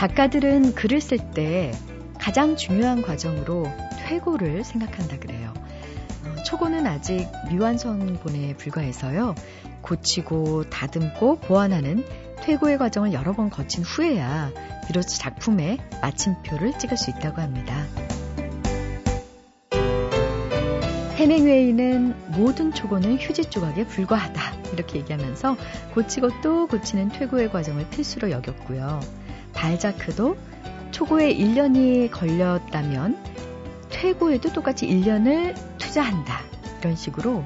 작가들은 글을 쓸 때 가장 중요한 과정으로 퇴고를 생각한다 그래요. 어, 초고는 아직 미완성본에 불과해서요. 고치고 다듬고 보완하는 퇴고의 과정을 여러 번 거친 후에야 비로소 작품의 마침표를 찍을 수 있다고 합니다. 헤밍웨이는 모든 초고는 휴지 조각에 불과하다 이렇게 얘기하면서 고치고 또 고치는 퇴고의 과정을 필수로 여겼고요. 발자크도 초고에 1년이 걸렸다면 퇴고에도 똑같이 1년을 투자한다 이런 식으로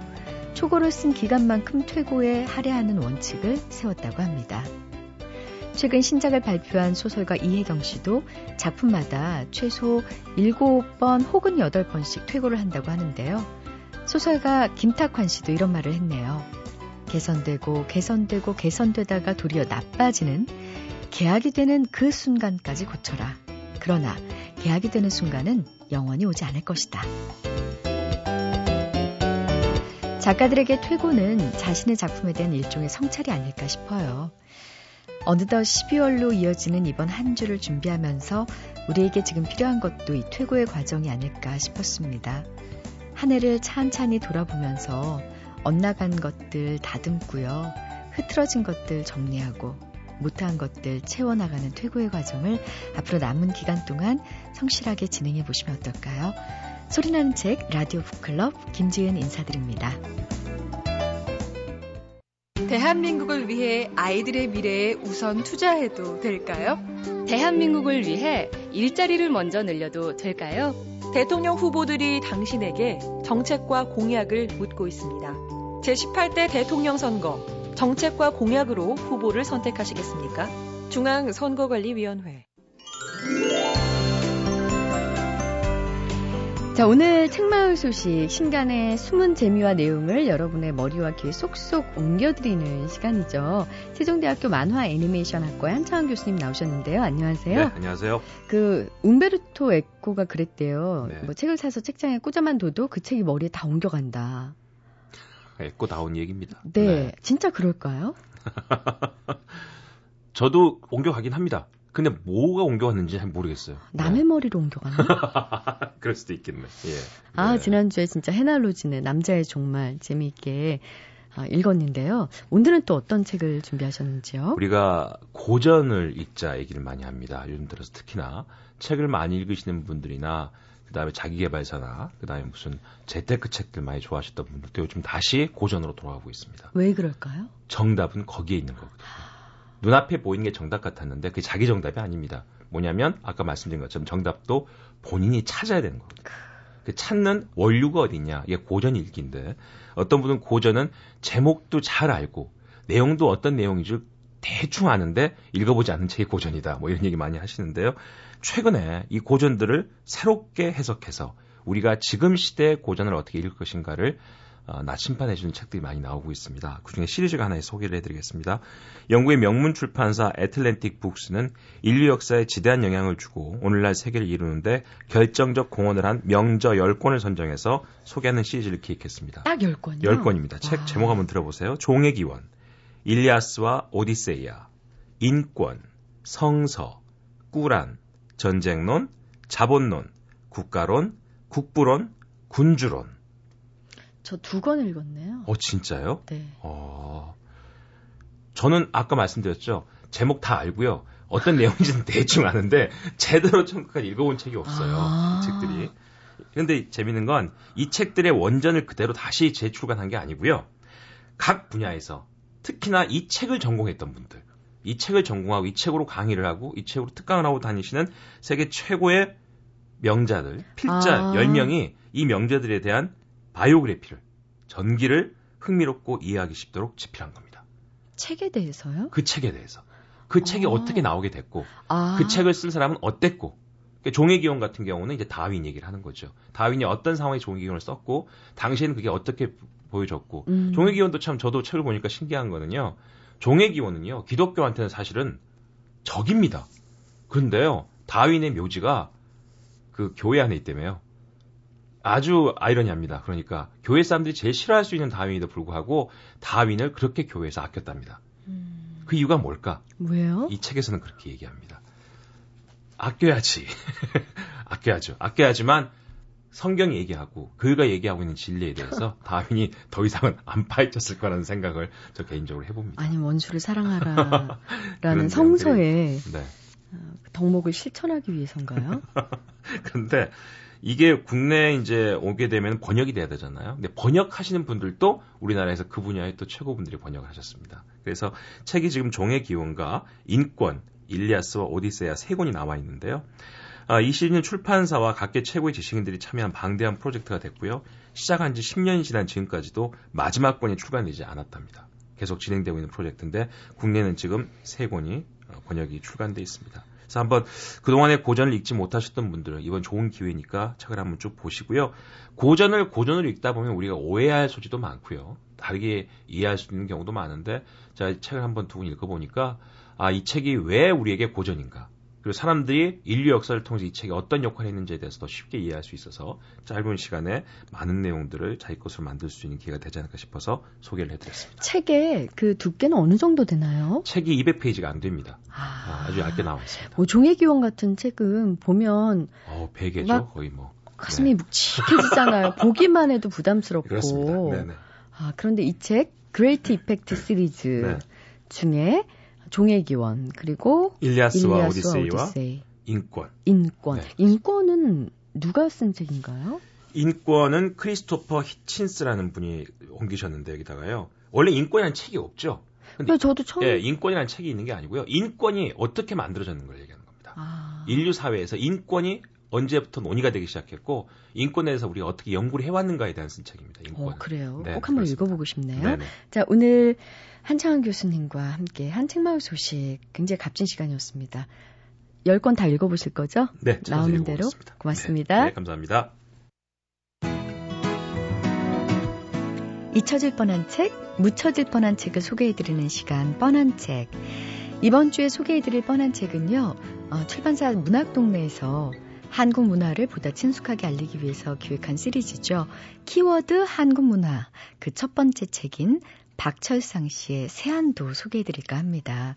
초고를 쓴 기간만큼 퇴고에 할애하는 원칙을 세웠다고 합니다. 최근 신작을 발표한 소설가 이혜경 씨도 작품마다 최소 7번 혹은 8번씩 퇴고를 한다고 하는데요. 소설가 김탁환 씨도 이런 말을 했네요. 개선되고 개선되고 개선되다가 도리어 나빠지는 계약이 되는 그 순간까지 고쳐라. 그러나 계약이 되는 순간은 영원히 오지 않을 것이다. 작가들에게 퇴고는 자신의 작품에 대한 일종의 성찰이 아닐까 싶어요. 어느덧 12월로 이어지는 이번 한 주를 준비하면서 우리에게 지금 필요한 것도 이 퇴고의 과정이 아닐까 싶었습니다. 한 해를 찬찬히 돌아보면서 엇나간 것들 다듬고요. 흐트러진 것들 정리하고 못한 것들 채워나가는 퇴고의 과정을 앞으로 남은 기간 동안 성실하게 진행해 보시면 어떨까요? 소리나는 책 라디오 북클럽 김지은 인사드립니다. 대한민국을 위해 아이들의 미래에 우선 투자해도 될까요? 대한민국을 위해 일자리를 먼저 늘려도 될까요? 대통령 후보들이 당신에게 정책과 공약을 묻고 있습니다. 제18대 대통령 선거, 정책과 공약으로 후보를 선택하시겠습니까? 중앙선거관리위원회. 자, 오늘 책마을 소식, 신간의 숨은 재미와 내용을 여러분의 머리와 귀에 쏙쏙 옮겨드리는 시간이죠. 세종대학교 만화 애니메이션 학과의 한창원 교수님 나오셨는데요. 안녕하세요. 네, 안녕하세요. 그, 움베르토 에코가 그랬대요. 네. 뭐 책을 사서 책장에 꽂아만 둬도 그 책이 머리에 다 옮겨간다. 에코다운 얘기입니다. 네, 네. 진짜 그럴까요? 저도 옮겨가긴 합니다. 근데 뭐가 옮겨왔는지 잘 모르겠어요. 남의 네. 머리로 옮겨갔나? 그럴 수도 있겠네. 예. 아, 네. 지난주에 진짜 해날로지네 남자의 종말 재미있게 아, 읽었는데요. 오늘은 또 어떤 책을 준비하셨는지요? 우리가 고전을 읽자 얘기를 많이 합니다. 요즘 들어서 특히나 책을 많이 읽으시는 분들이나 그다음에 자기개발사나 그다음에 무슨 재테크 책들 많이 좋아하셨던 분들도 요즘 다시 고전으로 돌아가고 있습니다. 왜 그럴까요? 정답은 거기에 있는 거거든요. 눈앞에 보이는 게 정답 같았는데 그게 자기 정답이 아닙니다. 뭐냐면 아까 말씀드린 것처럼 정답도 본인이 찾아야 되는 거거든요. 그 찾는 원류가 어디냐? 이게 고전 읽기인데 어떤 분은 고전은 제목도 잘 알고 내용도 어떤 내용인지 대충 아는데 읽어보지 않은 책이 고전이다. 뭐 이런 얘기 많이 하시는데요. 최근에 이 고전들을 새롭게 해석해서 우리가 지금 시대의 고전을 어떻게 읽을 것인가를 어, 나침반해주는 책들이 많이 나오고 있습니다. 그중에 시리즈가 하나의 소개를 해드리겠습니다. 영국의 명문 출판사 애틀랜틱 북스는 인류 역사에 지대한 영향을 주고 오늘날 세계를 이루는데 결정적 공헌을 한 명저 10권을 선정해서 소개하는 시리즈를 기획했습니다. 딱 10권이요? 10권입니다. 책 제목 한번 들어보세요. 종의 기원, 일리아스와 오디세이아, 인권, 성서, 꾸란, 전쟁론, 자본론, 국가론, 국부론, 군주론, 저 두 권 읽었네요. 어, 진짜요? 네. 어, 저는 아까 말씀드렸죠. 제목 다 알고요. 어떤 내용인지는 대충 아는데 제대로 처음까지 읽어본 책이 없어요. 아~ 이 책들이. 그런데 재밌는 건 이 책들의 원전을 그대로 다시 재출간한 게 아니고요. 각 분야에서 특히나 이 책을 전공했던 분들, 이 책을 전공하고 이 책으로 강의를 하고 이 책으로 특강을 하고 다니시는 세계 최고의 명자들, 필자 아~ 10명이 이 명자들에 대한 바이오그래피를 전기를 흥미롭고 이해하기 쉽도록 집필한 겁니다. 책에 대해서요? 그 책에 대해서. 그 아. 책이 어떻게 나오게 됐고 아. 그 책을 쓴 사람은 어땠고 그러니까 종의 기원 같은 경우는 이제 다윈 얘기를 하는 거죠. 다윈이 어떤 상황에 종의 기원을 썼고 당시에는 그게 어떻게 보여졌고 음. 종의 기원도 참 저도 책을 보니까 신기한 거는요. 종의 기원은요. 기독교한테는 사실은 적입니다. 그런데요. 다윈의 묘지가 그 교회 안에 있다며요. 아주 아이러니합니다. 그러니까 교회 사람들이 제일 싫어할 수 있는 다윈에도 불구하고 다윈을 그렇게 교회에서 아꼈답니다. 음... 그 이유가 뭘까? 왜요? 이 책에서는 그렇게 얘기합니다. 아껴야지. 아껴야죠. 아껴야지만 성경이 얘기하고 그가 얘기하고 있는 진리에 대해서 다윈이 더 이상은 안 파헤쳤을 거라는 생각을 저 개인적으로 해봅니다. 아니 원수를 사랑하라라는 성서에 네. 어, 덕목을 실천하기 위해서인가요? 그런데 이게 국내에 이제 오게 되면 번역이 돼야 되잖아요. 근데 번역하시는 분들도 우리나라에서 그 분야의 또 최고분들이 번역을 하셨습니다. 그래서 책이 지금 종의 기원과 인권, 일리아스와 오디세아 세 권이 나와 있는데요. 아, 20년 출판사와 각계 최고의 지식인들이 참여한 방대한 프로젝트가 됐고요. 시작한 지 10년이 지난 지금까지도 마지막 권이 출간되지 않았답니다. 계속 진행되고 있는 프로젝트인데 국내는 지금 세 권이 어, 번역이 출간돼 있습니다. 그래서 한번 그동안에 고전을 읽지 못하셨던 분들은 이번 좋은 기회니까 책을 한번 쭉 보시고요. 고전을 고전으로 읽다 보면 우리가 오해할 소지도 많고요. 다르게 이해할 수 있는 경우도 많은데 자, 책을 한번 두분 읽어보니까 아, 이 책이 왜 우리에게 고전인가? 그리고 사람들이 인류 역사를 통해서 이 책이 어떤 역할을 했는지에 대해서 더 쉽게 이해할 수 있어서 짧은 시간에 많은 내용들을 자기 것으로 만들 수 있는 기회가 되지 않을까 싶어서 소개를 해드렸습니다. 책의 그 두께는 어느 정도 되나요? 책이 200페이지가 안 됩니다. 아, 주 얇게 나와 있습니다. 뭐 종의 기원 같은 책은 보면 어, 베개죠 거의 뭐. 가슴이 네. 묵직해지잖아요. 보기만 해도 부담스럽고. 그렇습니다. 네네. 아, 그런데 이 책 Great Effect 시리즈 네. 중에 종의 기원 그리고 일리아스와, 일리아스와 오디세이와 오디세이. 인권. 인권. 네. 인권은 누가 쓴 책인가요? 인권은 크리스토퍼 히친스라는 분이 옮기셨는데 여기다가요. 원래 인권이라는 책이 없죠. 근데 저도 처음 예, 인권이라는 책이 있는 게 아니고요. 인권이 어떻게 만들어졌는 걸 얘기하는 겁니다. 아... 인류 사회에서 인권이 언제부터 논의가 되기 시작했고 인권에 대해서 우리가 어떻게 연구를 해왔는가에 대한 쓴 책입니다. 인권. 어, 그래요. 네, 꼭 한번 그렇습니다. 읽어보고 싶네요. 네네. 자 오늘 한창환 교수님과 함께 한 책마을 소식 굉장히 값진 시간이었습니다. 10권 다 읽어보실 거죠? 네, 나오는 대로 고맙습니다. 네, 네, 감사합니다. 잊혀질 뻔한 책, 묻혀질 뻔한 책을 소개해드리는 시간, 뻔한 책. 이번 주에 소개해드릴 뻔한 책은요, 어, 출판사 문학동네에서 한국 문화를 보다 친숙하게 알리기 위해서 기획한 시리즈죠. 키워드 한국 문화. 그 첫 번째 책인 박철상 씨의 세안도 소개해드릴까 합니다.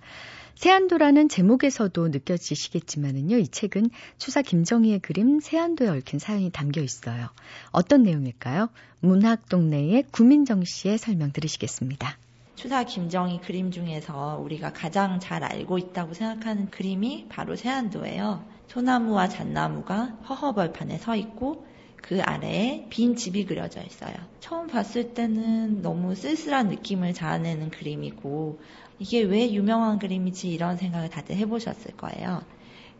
세안도라는 제목에서도 느껴지시겠지만은요, 이 책은 추사 김정희의 그림 세안도에 얽힌 사연이 담겨 있어요. 어떤 내용일까요? 문학동네의 구민정 씨의 설명 들으시겠습니다. 추사 김정희 그림 중에서 우리가 가장 잘 알고 있다고 생각하는 그림이 바로 세안도예요. 소나무와 잣나무가 허허벌판에 서 있고 그 아래에 빈 집이 그려져 있어요. 처음 봤을 때는 너무 쓸쓸한 느낌을 자아내는 그림이고 이게 왜 유명한 그림이지 이런 생각을 다들 해보셨을 거예요.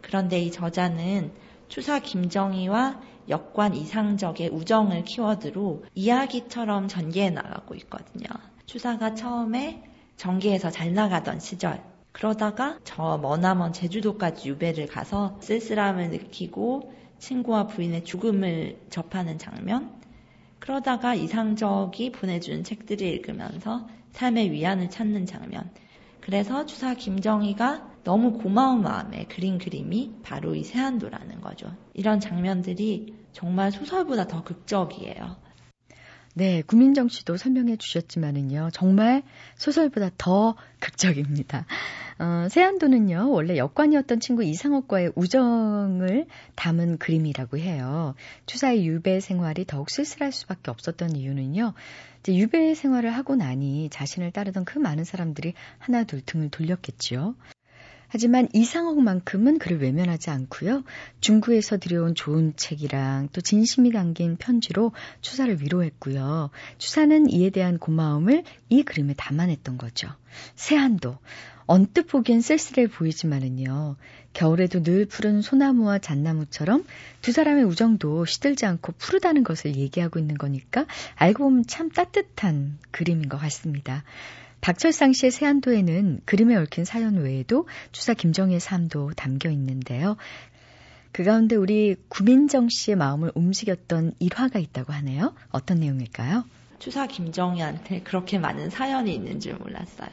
그런데 이 저자는 추사 김정희와 역관 이상적의 우정을 키워드로 이야기처럼 전개해 나가고 있거든요. 추사가 처음에 전기에서 잘 나가던 시절, 그러다가 저 머나먼 제주도까지 유배를 가서 쓸쓸함을 느끼고 친구와 부인의 죽음을 접하는 장면, 그러다가 이상적이 보내준 책들을 읽으면서 삶의 위안을 찾는 장면, 그래서 추사 김정희가 너무 고마운 마음에 그린 그림이 바로 이 세안도라는 거죠. 이런 장면들이 정말 소설보다 더 극적이에요. 네, 구민정 씨도 설명해 주셨지만은요, 정말 소설보다 더 극적입니다. 어, 세안도는요, 원래 역관이었던 친구 이상옥과의 우정을 담은 그림이라고 해요. 추사의 유배 생활이 더욱 쓸쓸할 수밖에 없었던 이유는요, 이제 유배 생활을 하고 나니 자신을 따르던 그 많은 사람들이 하나 둘 등을 돌렸겠지요. 하지만 이상옥만큼은 그를 외면하지 않고요. 중구에서 들여온 좋은 책이랑 또 진심이 담긴 편지로 추사를 위로했고요. 추사는 이에 대한 고마움을 이 그림에 담아냈던 거죠. 세안도 언뜻 보기엔 쓸쓸해 보이지만은요. 겨울에도 늘 푸른 소나무와 잣나무처럼 두 사람의 우정도 시들지 않고 푸르다는 것을 얘기하고 있는 거니까 알고 보면 참 따뜻한 그림인 것 같습니다. 박철상 씨의 세안도에는 그림에 얽힌 사연 외에도 추사 김정희의 삶도 담겨 있는데요. 그 가운데 우리 구민정 씨의 마음을 움직였던 일화가 있다고 하네요. 어떤 내용일까요? 추사 김정희한테 그렇게 많은 사연이 있는 줄 몰랐어요.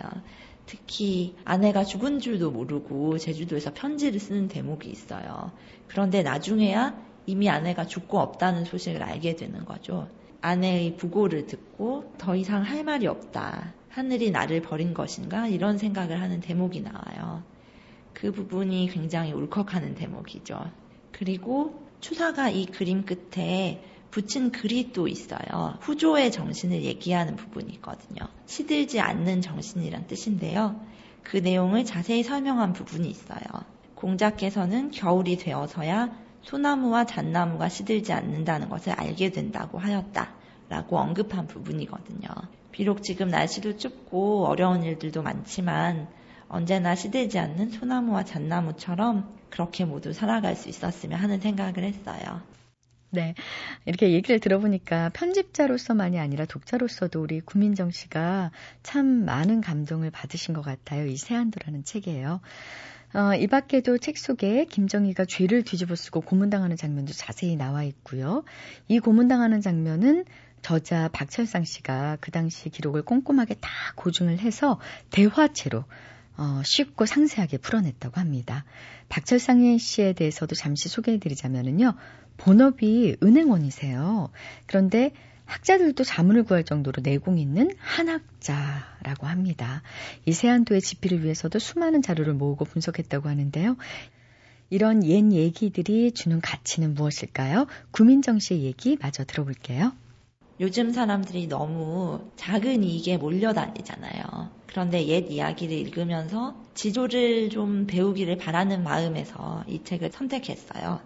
특히 아내가 죽은 줄도 모르고 제주도에서 편지를 쓰는 대목이 있어요. 그런데 나중에야 이미 아내가 죽고 없다는 소식을 알게 되는 거죠. 아내의 부고를 듣고 더 이상 할 말이 없다. 하늘이 나를 버린 것인가? 이런 생각을 하는 대목이 나와요. 그 부분이 굉장히 울컥하는 대목이죠. 그리고 추사가 이 그림 끝에 붙인 글이 또 있어요. 후조의 정신을 얘기하는 부분이 있거든요. 시들지 않는 정신이란 뜻인데요. 그 내용을 자세히 설명한 부분이 있어요. 공자께서는 겨울이 되어서야 소나무와 잣나무가 시들지 않는다는 것을 알게 된다고 하였다. 라고 언급한 부분이거든요. 비록 지금 날씨도 춥고 어려운 일들도 많지만 언제나 시들지 않는 소나무와 잣나무처럼 그렇게 모두 살아갈 수 있었으면 하는 생각을 했어요. 네. 이렇게 얘기를 들어보니까 편집자로서만이 아니라 독자로서도 우리 구민정 씨가 참 많은 감동을 받으신 것 같아요. 이 세안도라는 책이에요. 어, 이 밖에도 책 속에 김정희가 죄를 뒤집어 쓰고 고문당하는 장면도 자세히 나와 있고요. 이 고문당하는 장면은 저자 박철상 씨가 그 당시 기록을 꼼꼼하게 다 고증을 해서 대화체로 어, 쉽고 상세하게 풀어냈다고 합니다. 박철상 씨에 대해서도 잠시 소개해드리자면요. 본업이 은행원이세요. 그런데 학자들도 자문을 구할 정도로 내공 있는 한학자라고 합니다. 이 세안도의 집필을 위해서도 수많은 자료를 모으고 분석했다고 하는데요. 이런 옛 얘기들이 주는 가치는 무엇일까요? 구민정 씨의 얘기 마저 들어볼게요. 요즘 사람들이 너무 작은 이익에 몰려다니잖아요. 그런데 옛 이야기를 읽으면서 지조를 좀 배우기를 바라는 마음에서 이 책을 선택했어요.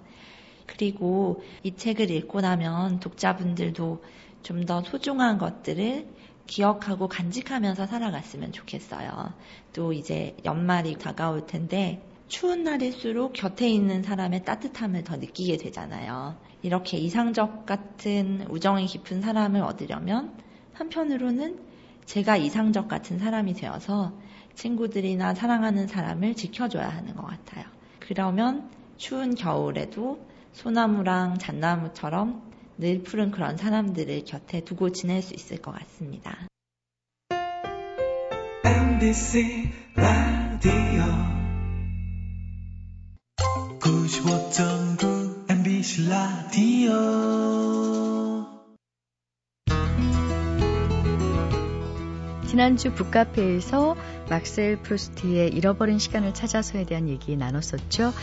그리고 이 책을 읽고 나면 독자분들도 좀 더 소중한 것들을 기억하고 간직하면서 살아갔으면 좋겠어요. 또 이제 연말이 다가올 텐데 추운 날일수록 곁에 있는 사람의 따뜻함을 더 느끼게 되잖아요. 이렇게 이상적 같은 우정이 깊은 사람을 얻으려면 한편으로는 제가 이상적 같은 사람이 되어서 친구들이나 사랑하는 사람을 지켜줘야 하는 것 같아요. 그러면 추운 겨울에도 소나무랑 잣나무처럼 늘 푸른 그런 사람들을 곁에 두고 지낼 수 있을 것 같습니다. MBC 라디오 95.9 MBC 라디오 지난주 북카페에서 마르셀 프루스트의 잃어버린 시간을 찾아서에 대한 얘기 나눴었죠.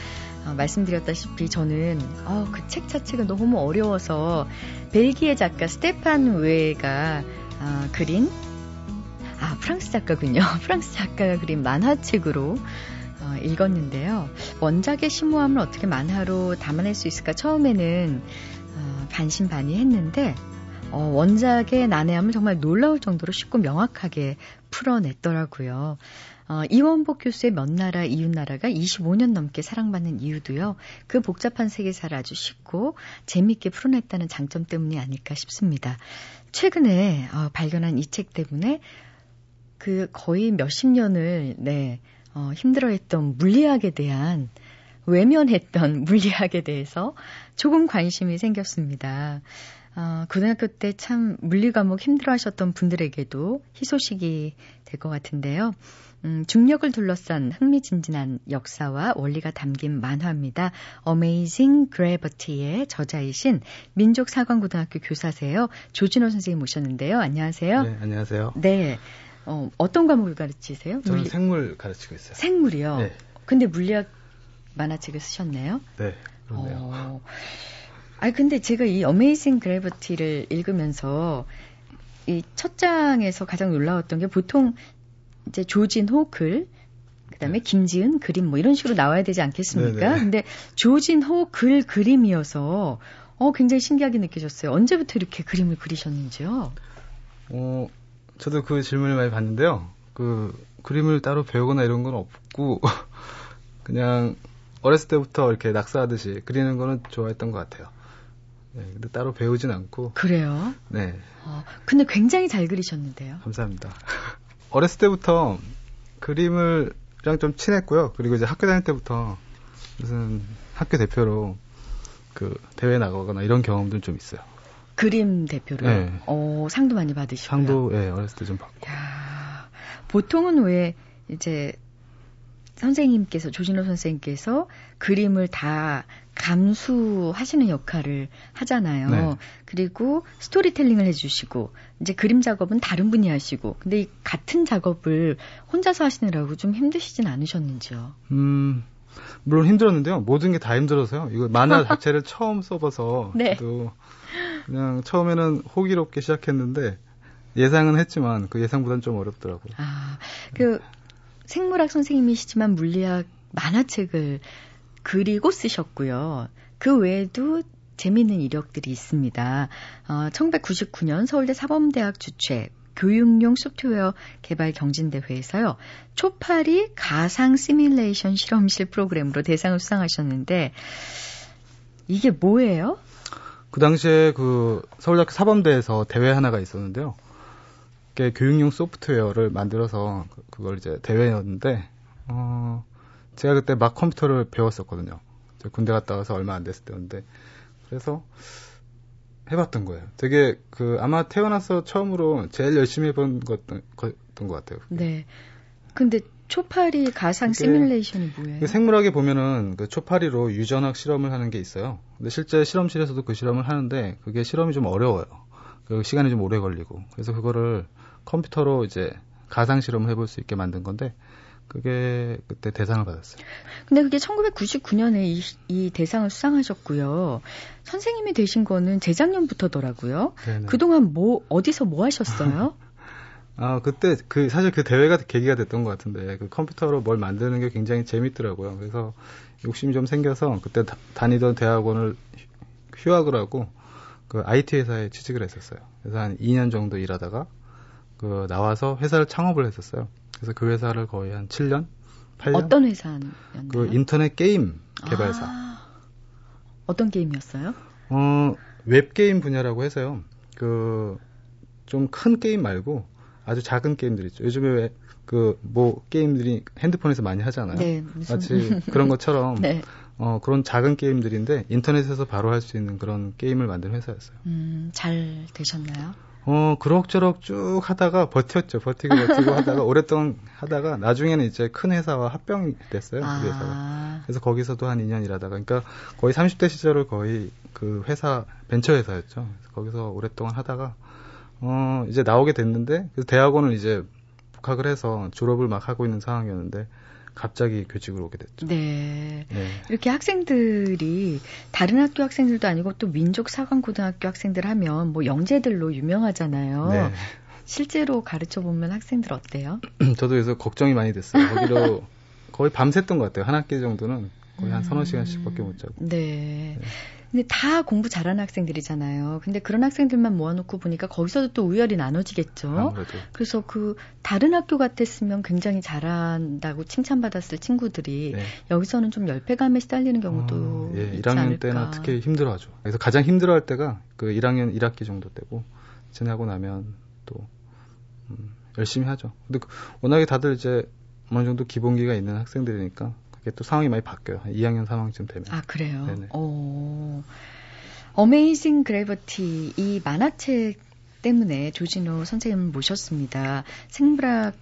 어, 말씀드렸다시피 저는 어, 그 책 자체가 너무 어려워서 벨기에 작가 스테판 외에가 어, 그린 아 프랑스 작가군요. 프랑스 작가가 그린 만화책으로 어, 읽었는데요. 원작의 심오함을 어떻게 만화로 담아낼 수 있을까 처음에는 어, 반신반의했는데 어, 원작의 난해함을 정말 놀라울 정도로 쉽고 명확하게 풀어냈더라고요. 어, 이원복 교수의 먼 나라 이웃 나라가 25년 넘게 사랑받는 이유도요. 그 복잡한 세계사를 아주 쉽고 재미있게 풀어냈다는 장점 때문이 아닐까 싶습니다. 최근에 어, 발견한 이 책 때문에 그 거의 몇십 년을 네, 어, 힘들어했던 물리학에 대한 외면했던 물리학에 대해서 조금 관심이 생겼습니다. 어, 고등학교 때 참 물리 과목 힘들어 하셨던 분들에게도 희소식이 될 것 같은데요. 음, 중력을 둘러싼 흥미진진한 역사와 원리가 담긴 만화입니다. Amazing Gravity의 저자이신 민족사관고등학교 교사세요. 조진호 선생님 모셨는데요. 안녕하세요. 네, 안녕하세요. 네. 어, 어떤 과목을 가르치세요? 저는 물리... 생물 가르치고 있어요. 생물이요? 네. 근데 물리학 만화책을 쓰셨네요? 네, 그렇네요. 어... 아니, 근데 제가 이 어메이징 그래비티를 읽으면서 이 첫 장에서 가장 놀라웠던 게 보통 이제 조진호 글, 그다음에 네. 김지은 그림 뭐 이런 식으로 나와야 되지 않겠습니까? 네네. 네. 근데 조진 호 글 그림이어서 어 굉장히 신기하게 느껴졌어요. 언제부터 이렇게 그림을 그리셨는지요? 어 저도 그 질문을 많이 받는데요. 그 그림을 따로 배우거나 이런 건 없고 그냥 어렸을 때부터 이렇게 낙서하듯이 그리는 거는 좋아했던 것 같아요. 네, 근데 따로 배우진 않고. 그래요? 네. 어, 근데 굉장히 잘 그리셨는데요. 감사합니다. 어렸을 때부터 그림을랑 좀 친했고요. 그리고 이제 학교 다닐 때부터 무슨 학교 대표로 그 대회 나가거나 이런 경험들 좀 있어요. 그림 대표로 네. 어, 상도 많이 받으시고요. 상도 예, 어렸을 때 좀 받고. 야, 보통은 왜 이제 선생님께서 조진호 선생님께서 그림을 다 감수하시는 역할을 하잖아요. 네. 그리고 스토리텔링을 해주시고 이제 그림 작업은 다른 분이 하시고 근데 이 같은 작업을 혼자서 하시느라고 좀 힘드시진 않으셨는지요? 음, 물론 힘들었는데요. 모든 게 다 힘들어서요. 이거 만화 자체를 처음 써봐서 네. 또 그냥 처음에는 호기롭게 시작했는데 예상은 했지만 그 예상보다는 좀 어렵더라고요. 아, 그 생물학 선생님이시지만 물리학 만화책을 그리고 쓰셨고요. 그 외에도 재미있는 이력들이 있습니다. 어, 1999년 서울대 사범대학 주최 교육용 소프트웨어 개발 경진대회에서요. 초파리 가상 시뮬레이션 실험실 프로그램으로 대상을 수상하셨는데 이게 뭐예요? 그 당시에 그 서울대학교 사범대에서 대회 하나가 있었는데요. 그게 교육용 소프트웨어를 만들어서 그- 그걸 이제 대회였는데 어 제가 그때 막 컴퓨터를 배웠었거든요. 군대 갔다 와서 얼마 안 됐을 때였는데 그래서 해봤던 거예요. 되게 그 아마 태어나서 처음으로 제일 열심히 해본 것던 것 같아요. 네. 근데 초파리 가상 그게- 시뮬레이션이 뭐예요? 그 생물학에 보면은 그 초파리로 유전학 실험을 하는 게 있어요. 근데 실제 실험실에서도 그 실험을 하는데 그게 실험이 좀 어려워요. 그 시간이 좀 오래 걸리고. 그래서 그거를 컴퓨터로 이제 가상 실험을 해볼 수 있게 만든 건데 그게 그때 대상을 받았어요. 근데 그게 1999년에 이, 이 대상을 수상하셨고요. 선생님이 되신 거는 재작년부터더라고요. 네네. 그동안 뭐 어디서 뭐 하셨어요? 아 그때 그 사실 그 대회가 계기가 됐던 것 같은데 그 컴퓨터로 뭘 만드는 게 굉장히 재밌더라고요. 그래서 욕심이 좀 생겨서 그때 다, 다니던 대학원을 휴- 휴학을 하고 그 IT 회사에 취직을 했었어요. 그래서 한 2년 정도 일하다가 그 나와서 회사를 창업을 했었어요. 그래서 그 회사를 거의 한 7년, 8년 어떤 회사였나요? 그 인터넷 게임 개발사. 아, 어떤 게임이었어요? 어, 웹 게임 분야라고 해서요. 그, 좀 큰 게임 말고 아주 작은 게임들 있죠. 요즘에 왜, 그, 뭐, 게임들이 핸드폰에서 많이 하잖아요. 네, 무슨 마치 그런 것처럼, 네. 어, 그런 작은 게임들인데 인터넷에서 바로 할 수 있는 그런 게임을 만든 회사였어요. 음, 잘 되셨나요? 어, 그럭저럭 쭉 하다가 버텼죠. 버티고 버티고 하다가 오랫동안 하다가 나중에는 이제 큰 회사와 합병이 됐어요. 그 회사가. 아, 그래서 거기서도 한 2년 일하다가, 그러니까 거의 30대 시절을 거의 그 회사, 벤처 회사였죠. 거기서 오랫동안 하다가, 어, 이제 나오게 됐는데, 그래서 대학원을 이제 복학을 해서 졸업을 막 하고 있는 상황이었는데, 갑자기 교직으로 오게 됐죠. 네. 네. 이렇게 학생들이 다른 학교 학생들도 아니고 또 민족 사관 고등학교 학생들 하면 뭐 영재들로 유명하잖아요. 네. 실제로 가르쳐 보면 학생들 어때요? 저도 그래서 걱정이 많이 됐어요. 거기로 거의 밤샜던 것 같아요. 한 학기 정도는 거의 한 서너 시간씩밖에 못 자고. 네. 근데 다 공부 잘하는 학생들이잖아요. 근데 그런 학생들만 모아놓고 보니까 거기서도 또 우열이 나눠지겠죠. 아무래도. 그래서 그 다른 학교 같았으면 굉장히 잘한다고 칭찬받았을 친구들이 네. 여기서는 좀 열패감에 시달리는 경우도 어, 예, 있지 1학년 않을까. 때는 특히 힘들어하죠. 그래서 가장 힘들어할 때가 그 1학년 1학기 정도 때고 지나고 나면 또 음, 열심히 하죠. 근데 그 워낙에 다들 이제 어느 정도 기본기가 있는 학생들이니까 그게 또 상황이 많이 바뀌어요. 한 2학년 3학년쯤 되면. 아, 그래요? 네네. 오. 어메이징 그래버티 이 만화책 때문에 조진호 선생님을 모셨습니다. 생물학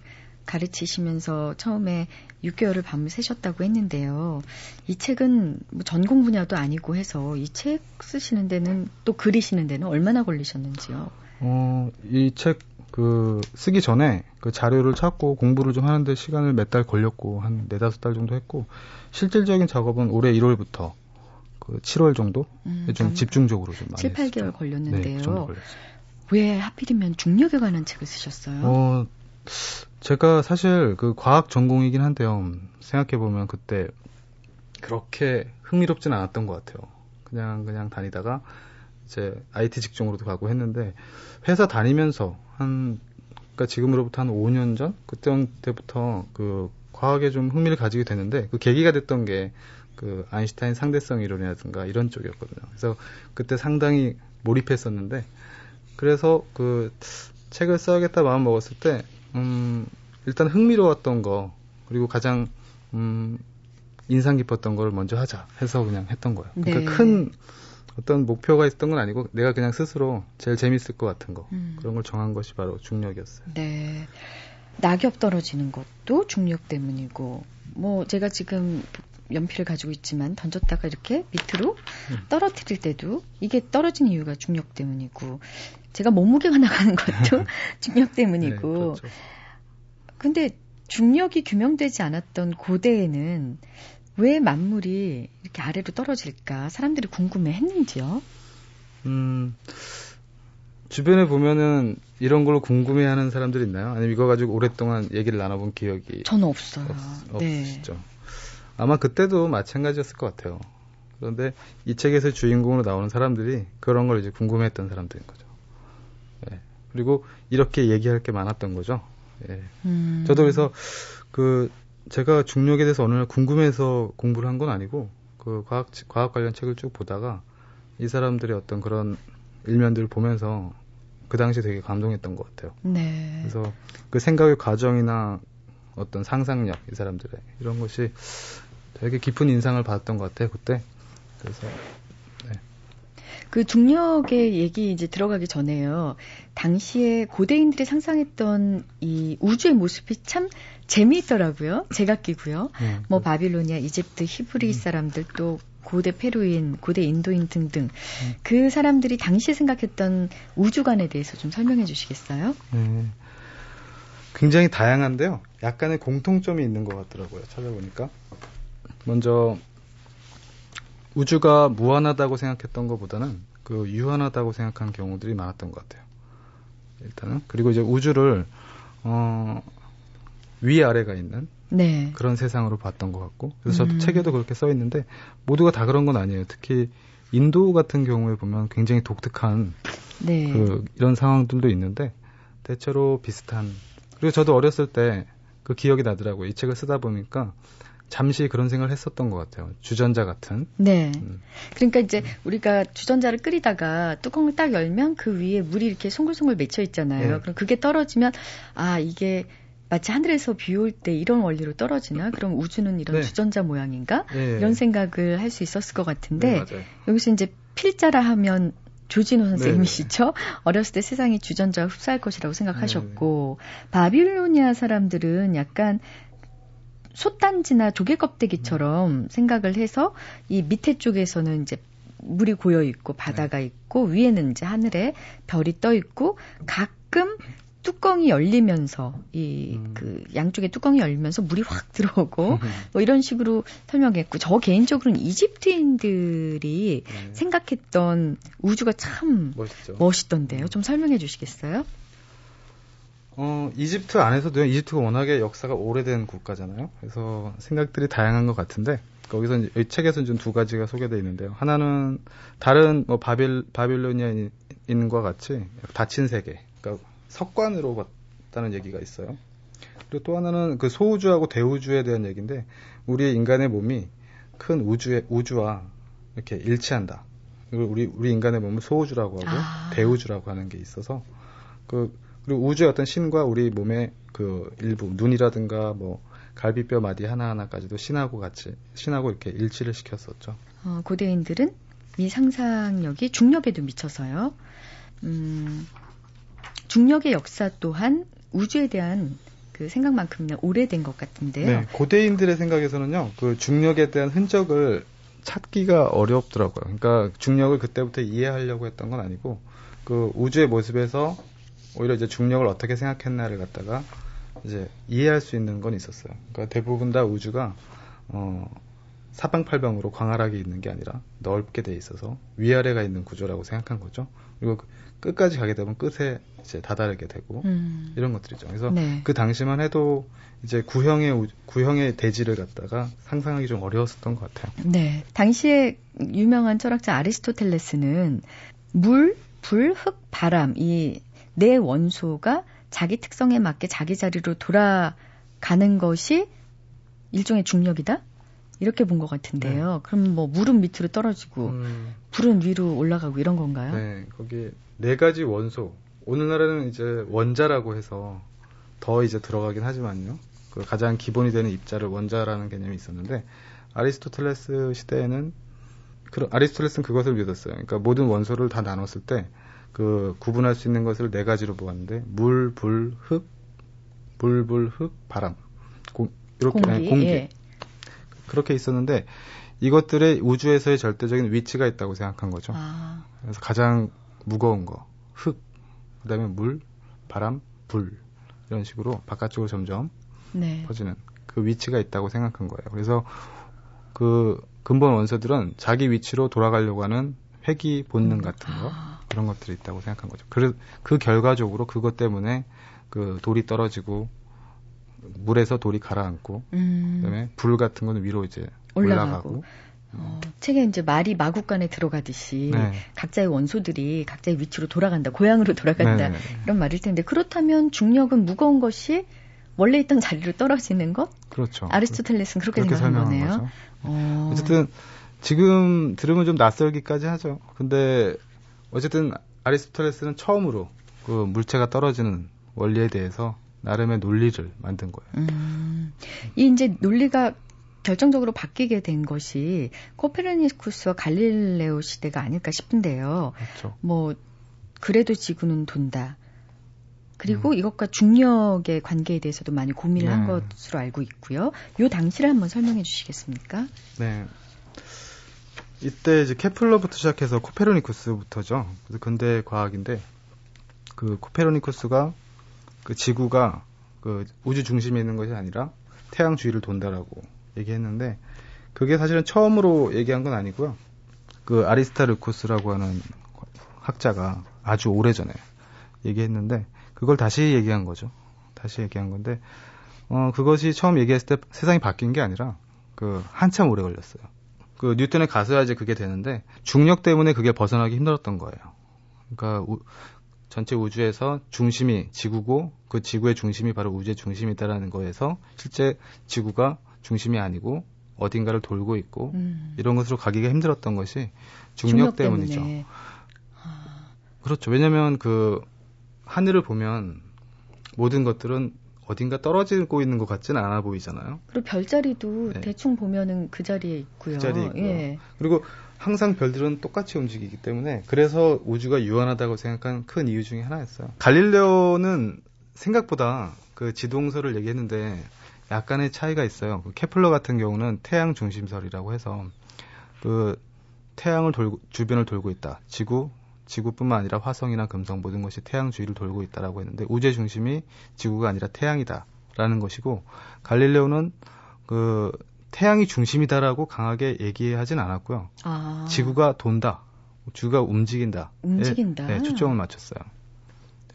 가르치시면서 처음에 6개월을 밤을 새셨다고 했는데요. 이 책은 뭐 전공 분야도 아니고 해서 이 책 쓰시는 데는 또 그리시는 데는 얼마나 걸리셨는지요? 어, 이 책 그 쓰기 전에 그 자료를 찾고 공부를 좀 하는데 시간을 몇 달 걸렸고 한 네다섯 달 정도 했고 실질적인 작업은 올해 1월부터 그 7월 정도 음, 좀좀 집중적으로 좀 많이 7, 했었죠. 8개월 걸렸는데요. 네, 그. 왜 하필이면 중력에 관한 책을 쓰셨어요? 어, 제가 사실 그 과학 전공이긴 한데요. 생각해 보면 그때 그렇게 흥미롭진 않았던 것 같아요. 그냥 그냥 다니다가 이제 IT 직종으로도 가고 했는데 회사 다니면서 한 그러니까 지금으로부터 한 5년 전 그때 때부터 그 과학에 좀 흥미를 가지게 되는데 그 계기가 됐던 게 그 아인슈타인 상대성 이론이라든가 이런 쪽이었거든요. 그래서 그때 상당히 몰입했었는데 그래서 그 책을 써야겠다 마음 먹었을 때, 음, 일단 흥미로웠던 거, 그리고 가장, 음, 인상 깊었던 걸 먼저 하자 해서 그냥 했던 거예요. 그러니까 네. 큰 어떤 목표가 있었던 건 아니고 내가 그냥 스스로 제일 재밌을 것 같은 거, 음. 그런 걸 정한 것이 바로 중력이었어요. 네. 낙엽 떨어지는 것도 중력 때문이고, 뭐, 제가 지금 연필을 가지고 있지만 던졌다가 이렇게 밑으로 음. 떨어뜨릴 때도 이게 떨어진 이유가 중력 때문이고 제가 몸무게가 나가는 것도 중력 네, 때문이고 그렇죠. 근데 중력이 규명되지 않았던 고대에는 왜 만물이 이렇게 아래로 떨어질까 사람들이 궁금해 했는지요. 음, 주변에 보면은 이런 걸로 궁금해하는 사람들이 있나요? 아니면 이거 가지고 오랫동안 얘기를 나눠본 기억이 저는 없어요. 없, 네. 없으시죠? 아마 그때도 마찬가지였을 것 같아요. 그런데 이 책에서 주인공으로 나오는 사람들이 그런 걸 이제 궁금해했던 사람들인 거죠. 예. 그리고 이렇게 얘기할 게 많았던 거죠. 예. 음. 저도 그래서 그 제가 중력에 대해서 어느 날 궁금해서 공부를 한 건 아니고 그 과학 과학 관련 책을 쭉 보다가 이 사람들의 어떤 그런 일면들을 보면서 그 당시 되게 감동했던 것 같아요. 네. 그래서 그 생각의 과정이나 어떤 상상력 이 사람들의 이런 것이 되게 깊은 인상을 받았던 것 같아요 그때. 그래서 그 중력의 얘기 이제 들어가기 전에요. 당시에 고대인들이 상상했던 이 우주의 모습이 참 재미있더라고요. 제각기고요. 네, 뭐 바빌로니아, 이집트, 히브리 사람들 또 고대 페루인, 고대 인도인 등등 그 사람들이 당시에 생각했던 우주관에 대해서 좀 설명해 주시겠어요? 네. 굉장히 다양한데요. 약간의 공통점이 있는 것 같더라고요. 찾아보니까. 먼저 우주가 무한하다고 생각했던 것보다는 그 유한하다고 생각한 경우들이 많았던 것 같아요. 일단은 그리고 이제 우주를 어, 위 아래가 있는 네. 그런 세상으로 봤던 것 같고 그래서 저도 음. 책에도 그렇게 써 있는데 모두가 다 그런 건 아니에요. 특히 인도 같은 경우에 보면 굉장히 독특한 네. 그 이런 상황들도 있는데 대체로 비슷한 그리고 저도 어렸을 때 그 기억이 나더라고요. 이 책을 쓰다 보니까 잠시 그런 생각을 했었던 것 같아요. 주전자 같은. 네. 음. 그러니까 이제 우리가 주전자를 끓이다가 뚜껑을 딱 열면 그 위에 물이 이렇게 송글송글 맺혀 있잖아요. 네. 그럼 그게 떨어지면 아 이게 마치 하늘에서 비 올 때 이런 원리로 떨어지나? 그럼 우주는 이런 네. 주전자 모양인가? 예. 이런 생각을 할 수 있었을 것 같은데 네. 여기서 이제 필자라 하면 조진호 네, 선생님이시죠? 어렸을 때 세상이 주전자가 흡사할 것이라고 생각하셨고 네, 바빌로니아 사람들은 약간 솥단지나 조개 껍데기처럼 생각을 해서 이 밑에 쪽에서는 이제 물이 고여 있고 바다가 네. 있고 위에는 이제 하늘에 별이 떠 있고 가끔 뚜껑이 열리면서 이 음. 그 양쪽에 뚜껑이 열리면서 물이 확 들어오고 뭐 이런 식으로 설명했고 저 개인적으로는 이집트인들이 네. 생각했던 우주가 참 멋있죠. 멋있던데요. 좀 설명해 주시겠어요? 어, 이집트 안에서도 이집트가 워낙에 역사가 오래된 국가잖아요. 그래서 생각들이 다양한 것 같은데 거기서 이제 이 책에서는 좀 두 가지가 소개되어 있는데요. 하나는 다른 뭐 바빌 바빌로니아인과 같이 닫힌 세계, 그러니까 석관으로 봤다는 얘기가 있어요. 그리고 또 하나는 그 소우주하고 대우주에 대한 얘기인데 우리 인간의 몸이 큰 우주의 우주와 이렇게 일치한다. 그리고 우리 우리 인간의 몸을 소우주라고 하고 아. 대우주라고 하는 게 있어서 그 그리고 우주의 어떤 신과 우리 몸의 그 일부 눈이라든가 뭐 갈비뼈 마디 하나하나까지도 신하고 같이 신하고 이렇게 일치를 시켰었죠. 어, 고대인들은 이 상상력이 중력에도 미쳐서요. 음, 중력의 역사 또한 우주에 대한 그 생각만큼이나 오래된 것 같은데요. 네, 고대인들의 생각에서는요, 그 중력에 대한 흔적을 찾기가 어렵더라고요. 그러니까 중력을 그때부터 이해하려고 했던 건 아니고, 그 우주의 모습에서 오히려 이제 중력을 어떻게 생각했나를 갖다가 이제 이해할 수 있는 건 있었어요. 그러니까 대부분 다 우주가 어, 사방팔방으로 광활하게 있는 게 아니라 넓게 돼 있어서 위아래가 있는 구조라고 생각한 거죠. 그리고 그 끝까지 가게 되면 끝에 이제 다다르게 되고 음, 이런 것들이죠. 그래서 네. 그 당시만 해도 이제 구형의 우- 구형의 대지를 갖다가 상상하기 좀 어려웠었던 것 같아요. 네. 당시에 유명한 철학자 아리스토텔레스는 물, 불, 흙, 바람 이 네 원소가 자기 특성에 맞게 자기 자리로 돌아가는 것이 일종의 중력이다? 이렇게 본 것 같은데요. 그럼 뭐 물은 밑으로 떨어지고 음, 불은 위로 올라가고 이런 건가요? 네, 거기 네 가지 원소. 오늘날에는 이제 원자라고 해서 더 이제 들어가긴 하지만요. 그 가장 기본이 되는 입자를 원자라는 개념이 있었는데 아리스토텔레스 시대에는 그 아리스토텔레스는 그것을 믿었어요. 그러니까 모든 원소를 다 나눴을 때 그 구분할 수 있는 것을 네 가지로 보았는데 물, 불, 흙, 물, 불, 흙, 바람. 공, 이렇게 공기. 아니, 공기. 예. 그렇게 있었는데 이것들의 우주에서의 절대적인 위치가 있다고 생각한 거죠. 아, 그래서 가장 무거운 거, 흙, 그다음에 물, 바람, 불 이런 식으로 바깥쪽으로 점점 네. 퍼지는 그 위치가 있다고 생각한 거예요. 그래서 그 근본 원소들은 자기 위치로 돌아가려고 하는 회귀 본능 같은 거 아, 그런 것들이 있다고 생각한 거죠. 그, 그 결과적으로 그것 때문에 그 돌이 떨어지고 물에서 돌이 가라앉고 음, 그다음에 불 같은 거는 위로 이제 올라가고. 올라가고 어, 책에 이제 말이 마구간에 들어가듯이 네. 각자의 원소들이 각자의 위치로 돌아간다, 고향으로 돌아간다 네. 이런 말일 텐데 그렇다면 중력은 무거운 것이 원래 있던 자리로 떨어지는 것? 그렇죠. 아리스토텔레스는 그렇게, 그렇게 생각한 거네요. 어, 어쨌든 지금 들으면 좀 낯설기까지 하죠. 근데 어쨌든 아리스토텔레스는 처음으로 그 물체가 떨어지는 원리에 대해서 나름의 논리를 만든 거예요. 음, 이 이제 논리가 결정적으로 바뀌게 된 것이 코페르니쿠스와 갈릴레오 시대가 아닐까 싶은데요. 그렇죠. 뭐 그래도 지구는 돈다. 그리고 이것과 중력의 관계에 대해서도 많이 고민을 한 네. 것으로 알고 있고요. 요 당시를 한번 설명해 주시겠습니까? 네. 이때 이제 케플러부터 시작해서 코페르니쿠스부터죠. 그래서 근대 과학인데 그 코페르니쿠스가 그 지구가 그 우주 중심에 있는 것이 아니라 태양 주위를 돈다라고 얘기했는데 그게 사실은 처음으로 얘기한 건 아니고요. 그 아리스타르쿠스라고 하는 학자가 아주 오래전에 얘기했는데 그걸 다시 얘기한 거죠. 다시 얘기한 건데 어 그것이 처음 얘기했을 때 세상이 바뀐 게 아니라 그 한참 오래 걸렸어요. 그 뉴턴에 가서야 이제 그게 되는데 중력 때문에 그게 벗어나기 힘들었던 거예요. 그러니까 우- 전체 우주에서 중심이 지구고 그 지구의 중심이 바로 우주의 중심이다라는 거에서 실제 지구가 중심이 아니고 어딘가를 돌고 있고 음, 이런 것으로 가기가 힘들었던 것이 중력, 때문이죠. 때문에. 그렇죠. 왜냐하면 그 하늘을 보면 모든 것들은 어딘가 떨어지고 있는 것 같지는 않아 보이잖아요. 그리고 별자리도 네. 대충 보면은 그 자리에 있고요. 그 자리에 있고요. 예. 그리고 항상 별들은 똑같이 움직이기 때문에 그래서 우주가 유한하다고 생각한 큰 이유 중에 하나였어요. 갈릴레오는 생각보다 그 지동설을 얘기했는데 약간의 차이가 있어요. 그 케플러 같은 경우는 태양 중심설이라고 해서 그 태양을 돌고 주변을 돌고 있다. 지구 지구뿐만 아니라 화성이나 금성 모든 것이 태양 주위를 돌고 있다라고 했는데 우주의 중심이 지구가 아니라 태양이다라는 것이고 갈릴레오는 그 태양이 중심이다라고 강하게 얘기하진 않았고요. 아, 지구가 돈다. 지구가 움직인다. 움직인다. 예, 예, 초점을 맞췄어요.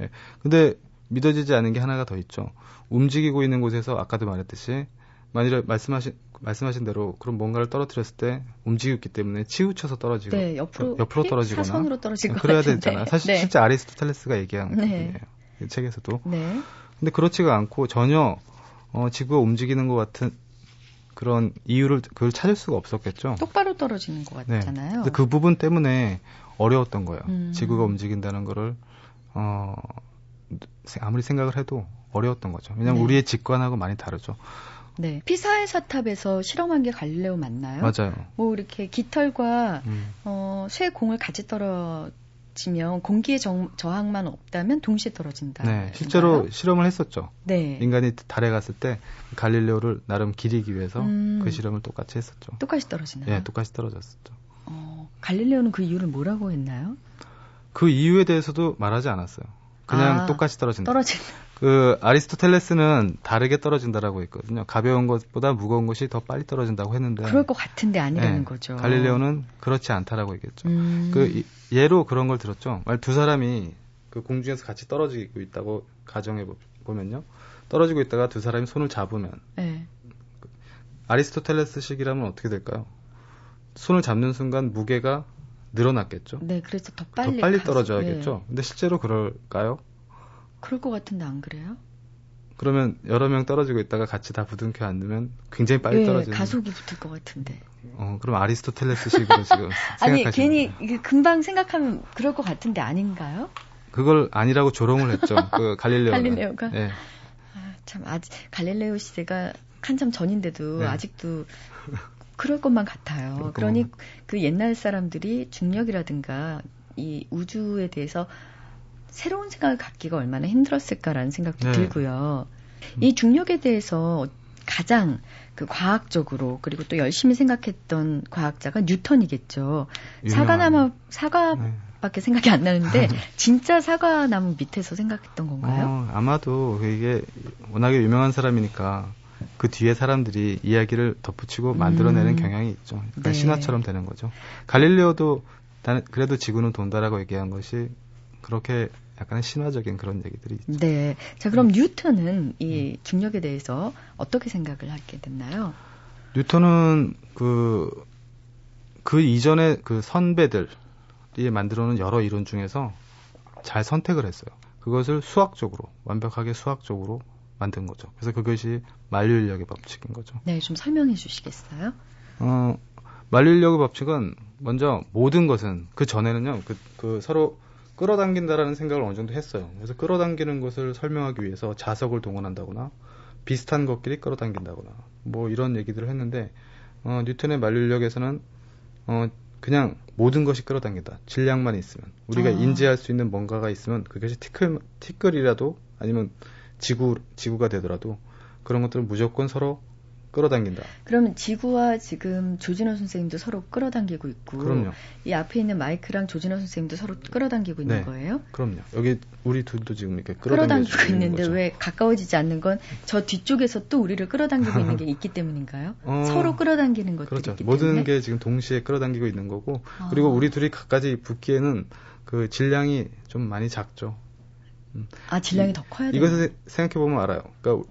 예. 근데 믿어지지 않은 게 하나가 더 있죠. 움직이고 있는 곳에서 아까도 말했듯이 만일에 말씀하신 말씀하신 대로 그럼 뭔가를 떨어뜨렸을 때 움직였기 때문에 치우쳐서 떨어지고 네, 옆으로, 옆으로 떨어지거나 사선으로 떨어질 것 그래야. 되잖아요. 사실 네. 실제 아리스토텔레스가 얘기한 네. 부분이에요. 이 책에서도. 네. 근데 그렇지가 않고 전혀 어, 지구가 움직이는 것 같은 그런 이유를 그걸 찾을 수가 없었겠죠. 똑바로 떨어지는 것 네. 같잖아요. 근데 그 부분 때문에 어려웠던 거예요. 음. 지구가 움직인다는 거를 어 세- 아무리 생각을 해도 어려웠던 거죠. 왜냐하면 네. 우리의 직관하고 많이 다르죠. 네. 피사의 사탑에서 실험한 게 갈릴레오 맞나요? 맞아요. 뭐 이렇게 깃털과 음. 어, 쇠 공을 같이 떨어지면 공기의 정- 저항만 없다면 동시에 떨어진다. 네, 실제로 실험을 했었죠. 네. 인간이 달에 갔을 때 갈릴레오를 나름 기리기 위해서 음. 그 실험을 똑같이 했었죠. 똑같이 떨어지나요? 예, 똑같이 떨어졌었죠. 어, 갈릴레오는 그 이유를 뭐라고 했나요? 그 이유에 대해서도 말하지 않았어요. 그냥 아, 똑같이 떨어진다. 떨어진. 그 아리스토텔레스는 다르게 떨어진다라고 했거든요. 가벼운 것보다 무거운 것이 더 빨리 떨어진다고 했는데 그럴 것 같은데 아니라는 네, 거죠. 갈릴레오는 그렇지 않다라고 얘기했죠. 음, 그 이- 예로 그런 걸 들었죠. 두 사람이 그 공중에서 같이 떨어지고 있다고 가정해 보- 보면요. 떨어지고 있다가 두 사람이 손을 잡으면 네. 아리스토텔레스식이라면 어떻게 될까요? 손을 잡는 순간 무게가 늘어났겠죠. 네, 그래서 더더 빨리 빨리 가서- 떨어져야겠죠. 네. 근데 실제로 그럴까요? 그럴 것 같은데 안 그래요? 그러면 여러 명 떨어지고 있다가 같이 다 부둥켜 앉으면 굉장히 빨리 예, 떨어지는. 가속이 붙을 것 같은데. 어, 그럼 아리스토텔레스식으로 지금 아니 생각하시는 괜히 금방 생각하면 그럴 것 같은데 아닌가요? 그걸 아니라고 조롱을 했죠. 그 갈릴레오가. 갈릴레오가? 예. 아, 참 아직 갈릴레오 시대가 한참 전인데도 네. 아직도 그럴 것만 같아요. 그러니 것만. 그 옛날 사람들이 중력이라든가 이 우주에 대해서 새로운 생각을 갖기가 얼마나 힘들었을까라는 생각도 네. 들고요. 이 중력에 대해서 가장 그 과학적으로 그리고 또 열심히 생각했던 과학자가 뉴턴이겠죠. 사과나무 사과밖에 네. 생각이 안 나는데 진짜 사과나무 밑에서 생각했던 건가요? 어, 아마도 이게 워낙에 유명한 사람이니까 그 뒤에 사람들이 이야기를 덧붙이고 만들어내는 음. 경향이 있죠. 그러니까 네. 신화처럼 되는 거죠. 갈릴레오도 그래도 지구는 돈다라고 얘기한 것이 그렇게 약간 신화적인 그런 얘기들이 있죠. 네. 자, 그럼 음. 뉴턴은 이 음. 중력에 대해서 어떻게 생각을 하게 됐나요? 뉴턴은 그, 그 이전에 그 선배들이 만들어 놓은 여러 이론 중에서 잘 선택을 했어요. 그것을 수학적으로, 완벽하게 수학적으로 만든 거죠. 그래서 그것이 만류인력의 법칙인 거죠. 네, 좀 설명해 주시겠어요? 어, 만류인력의 법칙은 먼저 모든 것은 그 전에는요, 그, 그 서로 끌어당긴다라는 생각을 어느 정도 했어요. 그래서 끌어당기는 것을 설명하기 위해서 자석을 동원한다거나 비슷한 것끼리 끌어당긴다거나 뭐 이런 얘기들을 했는데 어, 뉴턴의 만류력에서는 어, 그냥 모든 것이 끌어당긴다. 질량만 있으면 우리가 아. 인지할 수 있는 뭔가가 있으면 그것이 티끌 티끌이라도 아니면 지구 지구가 되더라도 그런 것들은 무조건 서로 끌어당긴다. 그러면 지구와 지금 조진호 선생님도 서로 끌어당기고 있고, 그럼요. 이 앞에 있는 마이크랑 조진호 선생님도 서로 끌어당기고 있는 네, 거예요? 그럼요. 여기 우리 둘도 지금 이렇게 끌어당기고 있는데 거죠. 왜 가까워지지 않는 건 저 뒤쪽에서 또 우리를 끌어당기고 있는 게 있기 때문인가요? 어, 서로 끌어당기는 것들이 그렇죠. 모든 때문에? 게 지금 동시에 끌어당기고 있는 거고, 아. 그리고 우리 둘이 가까이 붙기에는 그 질량이 좀 많이 작죠. 음. 아 질량이 더 커야 돼요. 이것을 생각해 보면 알아요. 그러니까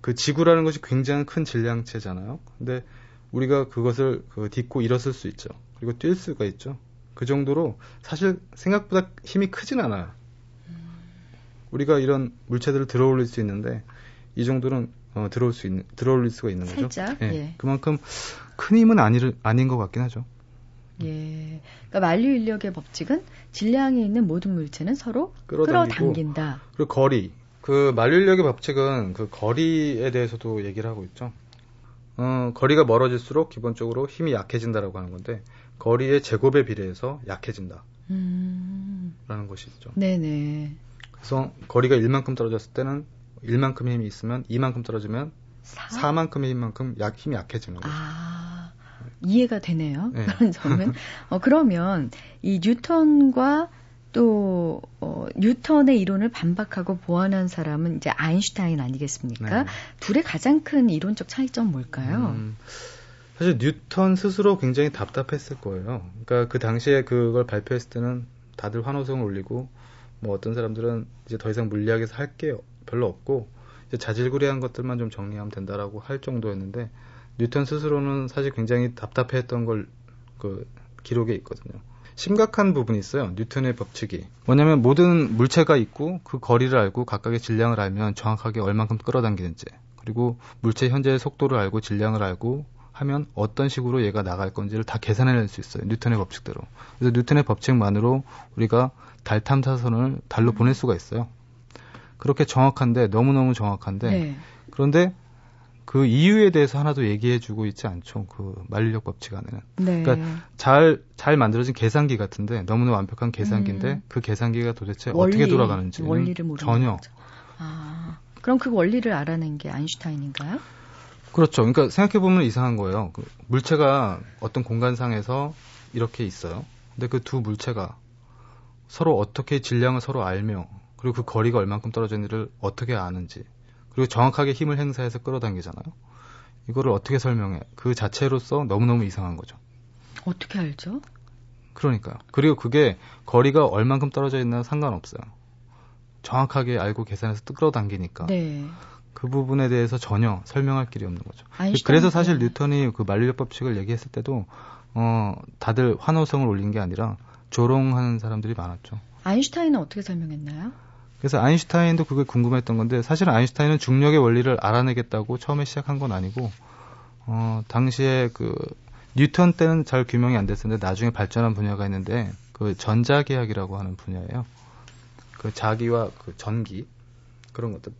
그 지구라는 것이 굉장히 큰 질량체잖아요. 근데 우리가 그것을 그 딛고 일었을 수 있죠. 그리고 뛸 수가 있죠. 그 정도로 사실 생각보다 힘이 크진 않아요. 우리가 이런 물체들을 들어올릴 수 있는데 이 정도는 어, 들어올 수 있는 들어올릴 수가 있는 거죠. 살짝. 예. 예. 그만큼 큰 힘은 아니, 아닌 것 같긴 하죠. 예. 그러니까 만류 인력의 법칙은 질량이 있는 모든 물체는 서로 끌어당긴다. 그리고 거리, 그 만류 인력의 법칙은 그 거리에 대해서도 얘기를 하고 있죠. 어, 거리가 멀어질수록 기본적으로 힘이 약해진다라고 하는 건데 거리의 제곱에 비례해서 약해진다. 음. 라는 것이 있죠. 네네. 그래서 거리가 1만큼 떨어졌을 때는 1만큼 힘이 있으면 2만큼 떨어지면 4? 만큼의 힘만큼 약, 힘이 약해지는 거죠. 아, 이해가 되네요. 네. 그런 점은. 어, 그러면 이 뉴턴과 또 어, 뉴턴의 이론을 반박하고 보완한 사람은 이제 아인슈타인 아니겠습니까? 네. 둘의 가장 큰 이론적 차이점 뭘까요? 음, 사실 뉴턴 스스로 굉장히 답답했을 거예요. 그러니까 그 당시에 그걸 발표했을 때는 다들 환호성을 올리고 뭐 어떤 사람들은 이제 더 이상 물리학에서 할 게 별로 없고 이제 자질구레한 것들만 좀 정리하면 된다라고 할 정도였는데 뉴턴 스스로는 사실 굉장히 답답해했던 걸 그 기록에 있거든요. 심각한 부분이 있어요. 뉴턴의 법칙이. 뭐냐면 모든 물체가 있고 그 거리를 알고 각각의 질량을 알면 정확하게 얼만큼 끌어당기는지 그리고 물체 현재의 속도를 알고 질량을 알고 하면 어떤 식으로 얘가 나갈 건지를 다 계산해낼 수 있어요. 뉴턴의 법칙대로. 그래서 뉴턴의 법칙만으로 우리가 달 탐사선을 달로 보낼 수가 있어요. 그렇게 정확한데 너무너무 정확한데 네. 그런데 그 이유에 대해서 하나도 얘기해주고 있지 않죠. 그 만리력 법칙 안에는. 네. 그러니까 잘 잘 만들어진 계산기 같은데 너무나 완벽한 계산기인데 음. 그 계산기가 도대체 원리, 어떻게 돌아가는지 원리를 전혀. 아, 그럼 그 원리를 알아낸 게 아인슈타인인가요? 그렇죠. 그러니까 생각해 보면 이상한 거예요. 그 물체가 어떤 공간상에서 이렇게 있어요. 근데 그 두 물체가 서로 어떻게 질량을 서로 알며 그리고 그 거리가 얼만큼 떨어졌는지를 어떻게 아는지 그리고 정확하게 힘을 행사해서 끌어당기잖아요. 이거를 어떻게 설명해? 그 자체로서 너무너무 이상한 거죠. 어떻게 알죠? 그러니까요. 그리고 그게 거리가 얼만큼 떨어져 있나 상관없어요. 정확하게 알고 계산해서 끌어당기니까. 네. 그 부분에 대해서 전혀 설명할 길이 없는 거죠. 그래서 사실 뉴턴이 그 만류력 법칙을 얘기했을 때도 어 다들 환호성을 올린 게 아니라 조롱하는 사람들이 많았죠. 아인슈타인은 어떻게 설명했나요? 그래서 아인슈타인도 그게 궁금했던 건데 사실은 아인슈타인은 중력의 원리를 알아내겠다고 처음에 시작한 건 아니고 어 당시에 그 뉴턴 때는 잘 규명이 안 됐었는데 나중에 발전한 분야가 있는데 그 전자계학이라고 하는 분야예요. 그 자기와 그 전기 그런 것들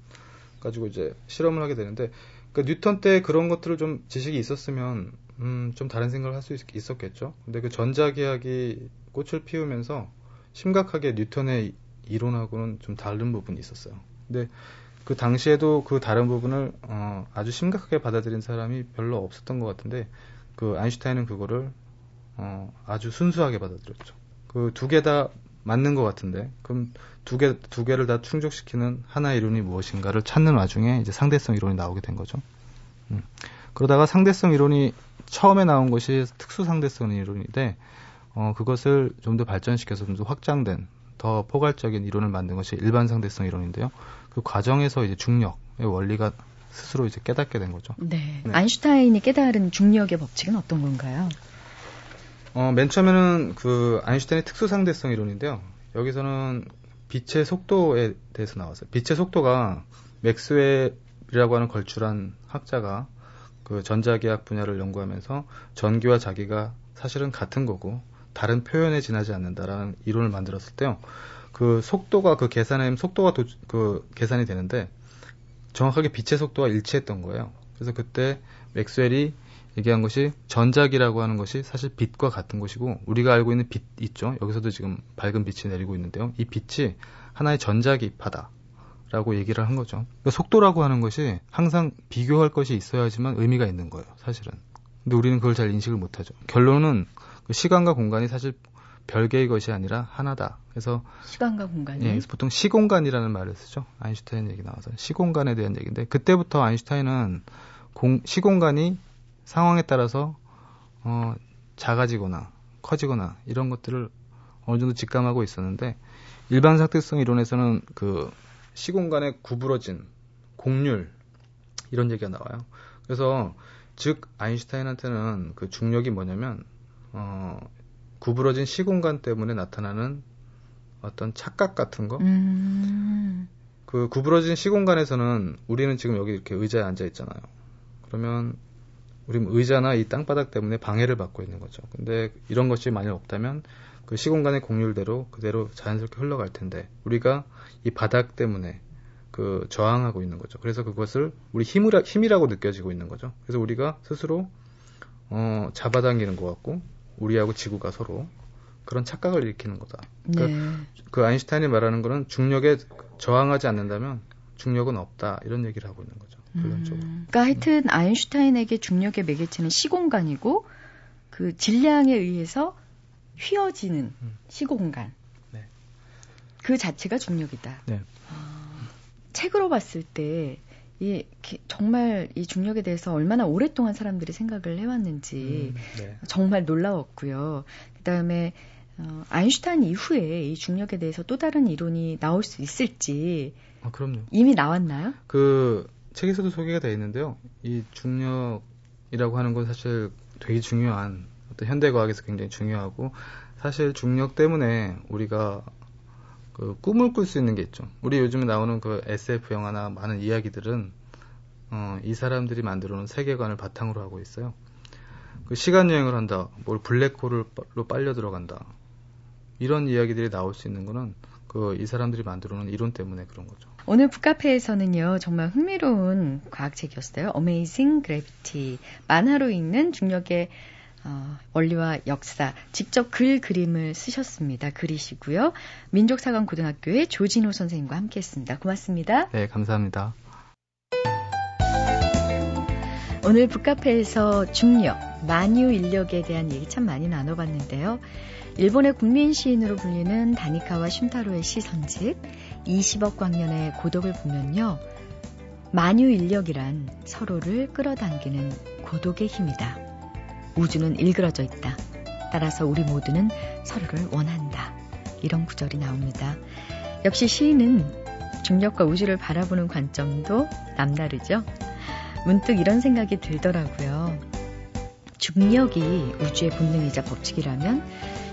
가지고 이제 실험을 하게 되는데 그 뉴턴 때 그런 것들을 좀 지식이 있었으면 음, 좀 다른 생각을 할 수 있었겠죠. 근데 그 전자계약이 꽃을 피우면서 심각하게 뉴턴의 이론하고는 좀 다른 부분이 있었어요. 근데 그 당시에도 그 다른 부분을 어, 아주 심각하게 받아들인 사람이 별로 없었던 것 같은데 그 아인슈타인은 그거를 어, 아주 순수하게 받아들였죠. 그 두 개 다 맞는 것 같은데 그럼 두 개 두 개를 다 충족시키는 하나의 이론이 무엇인가를 찾는 와중에 이제 상대성 이론이 나오게 된 거죠. 음. 그러다가 상대성 이론이 처음에 나온 것이 특수 상대성 이론인데 어, 그것을 좀 더 발전시켜서 좀 더 확장된 더 포괄적인 이론을 만든 것이 일반 상대성 이론인데요. 그 과정에서 이제 중력의 원리가 스스로 이제 깨닫게 된 거죠. 네. 네. 아인슈타인이 깨달은 중력의 법칙은 어떤 건가요? 어, 맨 처음에는 그 아인슈타인의 특수 상대성 이론인데요. 여기서는 빛의 속도에 대해서 나왔어요. 빛의 속도가 맥스웰이라고 하는 걸출한 학자가 그 전자기학 분야를 연구하면서 전기와 자기가 사실은 같은 거고 다른 표현에 지나지 않는다라는 이론을 만들었을 때요. 그 속도가 그 계산하면 속도가 도, 그 계산이 되는데 정확하게 빛의 속도와 일치했던 거예요. 그래서 그때 맥스웰이 얘기한 것이 전자기라고 하는 것이 사실 빛과 같은 것이고 우리가 알고 있는 빛 있죠. 여기서도 지금 밝은 빛이 내리고 있는데요. 이 빛이 하나의 전자기파다. 라고 얘기를 한 거죠. 그러니까 속도라고 하는 것이 항상 비교할 것이 있어야지만 의미가 있는 거예요, 사실은. 근데 우리는 그걸 잘 인식을 못하죠. 결론은 그 시간과 공간이 사실 별개의 것이 아니라 하나다. 그래서 시간과 공간이 예, 보통 시공간이라는 말을 쓰죠. 아인슈타인 얘기 나와서 시공간에 대한 얘기인데 그때부터 아인슈타인은 공, 시공간이 상황에 따라서 어, 작아지거나 커지거나 이런 것들을 어느 정도 직감하고 있었는데 일반 상대성 이론에서는 그 시공간에 구부러진 곡률 이런 얘기가 나와요. 그래서 즉 아인슈타인한테는 그 중력이 뭐냐면 어, 구부러진 시공간 때문에 나타나는 어떤 착각 같은 거. 음. 그 구부러진 시공간에서는 우리는 지금 여기 이렇게 의자에 앉아 있잖아요. 그러면 우리 의자나 이 땅바닥 때문에 방해를 받고 있는 거죠. 근데 이런 것이 만약 없다면 그 시공간의 공률대로 그대로 자연스럽게 흘러갈 텐데 우리가 이 바닥 때문에 그 저항하고 있는 거죠. 그래서 그것을 우리 힘을 힘이라고 느껴지고 있는 거죠. 그래서 우리가 스스로 어 잡아당기는 것 같고 우리하고 지구가 서로 그런 착각을 일으키는 거다. 그러니까 네. 그 아인슈타인이 말하는 거는 중력에 저항하지 않는다면 중력은 없다 이런 얘기를 하고 있는 거죠. 결론적으로. 음. 그러니까 하여튼 아인슈타인에게 중력의 매개체는 시공간이고 그 질량에 의해서 휘어지는 음. 시공간. 네. 그 자체가 중력이다. 네. 아, 책으로 봤을 때, 이 정말 이 중력에 대해서 얼마나 오랫동안 사람들이 생각을 해왔는지 음, 네. 정말 놀라웠고요. 그 다음에 어, 아인슈타인 이후에 이 중력에 대해서 또 다른 이론이 나올 수 있을지. 아, 그럼요. 이미 나왔나요? 그 책에서도 소개가 되어 있는데요. 이 중력이라고 하는 건 사실 되게 중요한 어떤 현대 과학에서 굉장히 중요하고 사실 중력 때문에 우리가 그 꿈을 꿀 수 있는 게 있죠. 우리 요즘에 나오는 그 SF 영화나 많은 이야기들은 어, 이 사람들이 만들어 놓은 세계관을 바탕으로 하고 있어요. 그 시간 여행을 한다, 뭘 블랙홀로 빨려 들어간다. 이런 이야기들이 나올 수 있는 거는 그 이 사람들이 만들어 놓은 이론 때문에 그런 거죠. 오늘 북카페에서는요, 정말 흥미로운 과학책이었어요. Amazing Gravity. 만화로 읽는 중력의 어, 원리와 역사, 직접 글 그림을 쓰셨습니다. 그리시고요. 민족사관 고등학교의 조진호 선생님과 함께 했습니다. 고맙습니다. 네, 감사합니다. 오늘 북카페에서 중력, 만유 인력에 대한 얘기 참 많이 나눠봤는데요. 일본의 국민 시인으로 불리는 다니카와 슌타로의 시 선집 20억 광년의 고독을 보면요. 만유 인력이란 서로를 끌어당기는 고독의 힘이다. 우주는 일그러져 있다. 따라서 우리 모두는 서로를 원한다. 이런 구절이 나옵니다. 역시 시인은 중력과 우주를 바라보는 관점도 남다르죠. 문득 이런 생각이 들더라고요. 중력이 우주의 본능이자 법칙이라면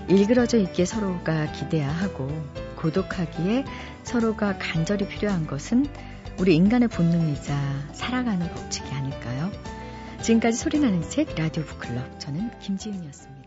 일그러져 있기에 서로가 기대야 하고 고독하기에 서로가 간절히 필요한 것은 우리 인간의 본능이자 살아가는 법칙이 아닐까요? 지금까지 소리나는 책 라디오 북클럽 저는 김지은이었습니다.